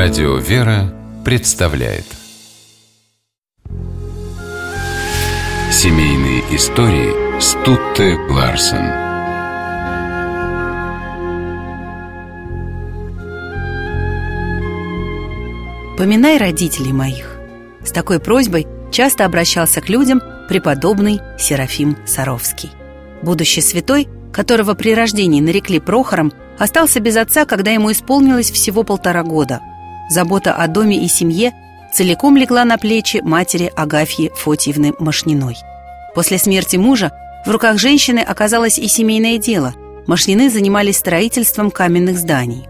Радио «Вера» представляет Семейные истории Стутте Ларсен Поминай родителей моих. С такой просьбой часто обращался к людям преподобный Серафим Саровский. Будущий святой, которого при рождении нарекли Прохором, остался без отца, когда ему исполнилось всего полтора года. Забота о доме и семье целиком легла на плечи матери Агафьи Фотиевны Машниной. После смерти мужа в руках женщины оказалось и семейное дело. Машнины занимались строительством каменных зданий.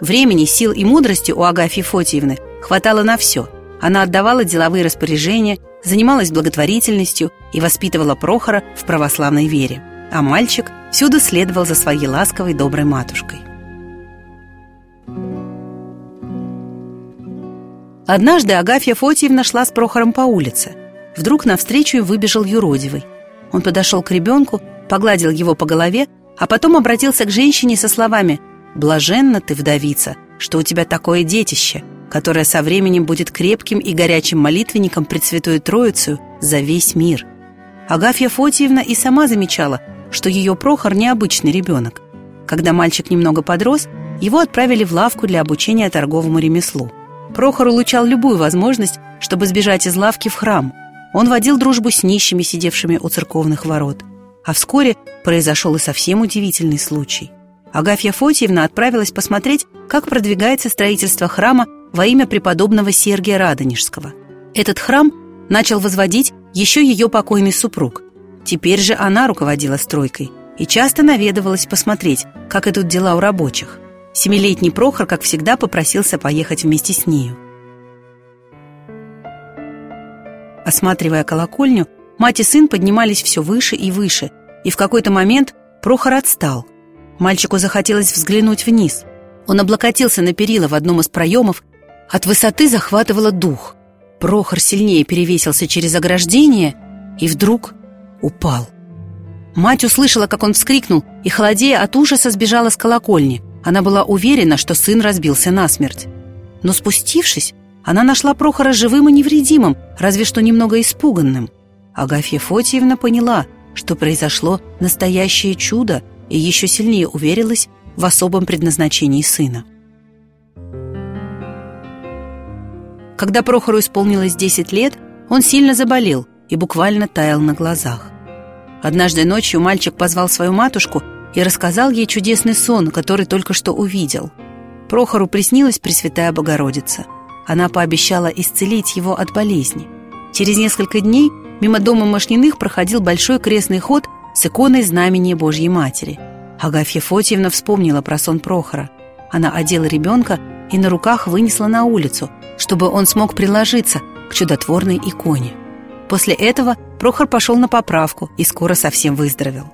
Времени, сил и мудрости у Агафьи Фотиевны хватало на все. Она отдавала деловые распоряжения, занималась благотворительностью и воспитывала Прохора в православной вере. А мальчик всюду следовал за своей ласковой доброй матушкой. Однажды Агафья Фотиевна шла с Прохором по улице. Вдруг навстречу выбежал юродивый. Он подошел к ребенку, погладил его по голове, а потом обратился к женщине со словами «Блаженна ты, вдовица, что у тебя такое детище, которое со временем будет крепким и горячим молитвенником пред Святую Троицу за весь мир». Агафья Фотиевна и сама замечала, что ее Прохор необычный ребенок. Когда мальчик немного подрос, его отправили в лавку для обучения торговому ремеслу – Прохор улучал любую возможность, чтобы сбежать из лавки в храм. Он водил дружбу с нищими, сидевшими у церковных ворот. А вскоре произошел и совсем удивительный случай. Агафья Фотиевна отправилась посмотреть, как продвигается строительство храма во имя преподобного Сергия Радонежского. Этот храм начал возводить еще ее покойный супруг. Теперь же она руководила стройкой и часто наведывалась посмотреть, как идут дела у рабочих. Семилетний Прохор, как всегда, попросился поехать вместе с нею. Осматривая колокольню, мать и сын поднимались все выше и выше, и в какой-то момент Прохор отстал. Мальчику захотелось взглянуть вниз. Он облокотился на перила в одном из проемов, от высоты захватывало дух. Прохор сильнее перевесился через ограждение и вдруг упал. Мать услышала, как он вскрикнул, и, холодея от ужаса, сбежала с колокольни – она была уверена, что сын разбился насмерть. Но спустившись, она нашла Прохора живым и невредимым, разве что немного испуганным. Агафья Фотиевна поняла, что произошло настоящее чудо и еще сильнее уверилась в особом предназначении сына. Когда Прохору исполнилось 10 лет, он сильно заболел и буквально таял на глазах. Однажды ночью мальчик позвал свою матушку и рассказал ей чудесный сон, который только что увидел. Прохору приснилась Пресвятая Богородица. Она пообещала исцелить его от болезни. Через несколько дней мимо дома Машниных проходил большой крестный ход с иконой знамения Божьей Матери. Агафья Фотьевна вспомнила про сон Прохора. Она одела ребенка и на руках вынесла на улицу, чтобы он смог приложиться к чудотворной иконе. После этого Прохор пошел на поправку и скоро совсем выздоровел.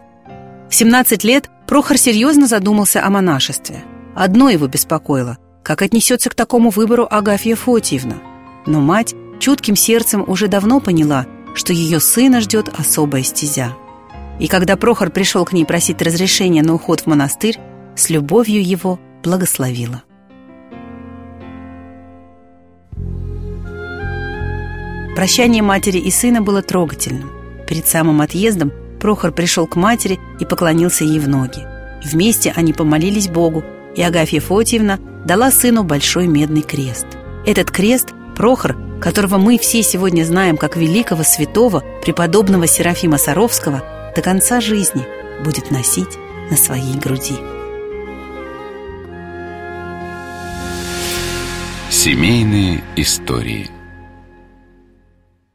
В 17 лет Прохор серьезно задумался о монашестве. Одно его беспокоило – как отнесется к такому выбору Агафья Фотиевна. Но мать чутким сердцем уже давно поняла, что ее сына ждет особая стезя. И когда Прохор пришел к ней просить разрешения на уход в монастырь, с любовью его благословила. Прощание матери и сына было трогательным. Перед самым отъездом Прохор пришел к матери и поклонился ей в ноги. Вместе они помолились Богу, и Агафья Фотьевна дала сыну большой медный крест. Этот крест Прохор, которого мы все сегодня знаем как великого святого преподобного Серафима Саровского, до конца жизни будет носить на своей груди. Семейные истории –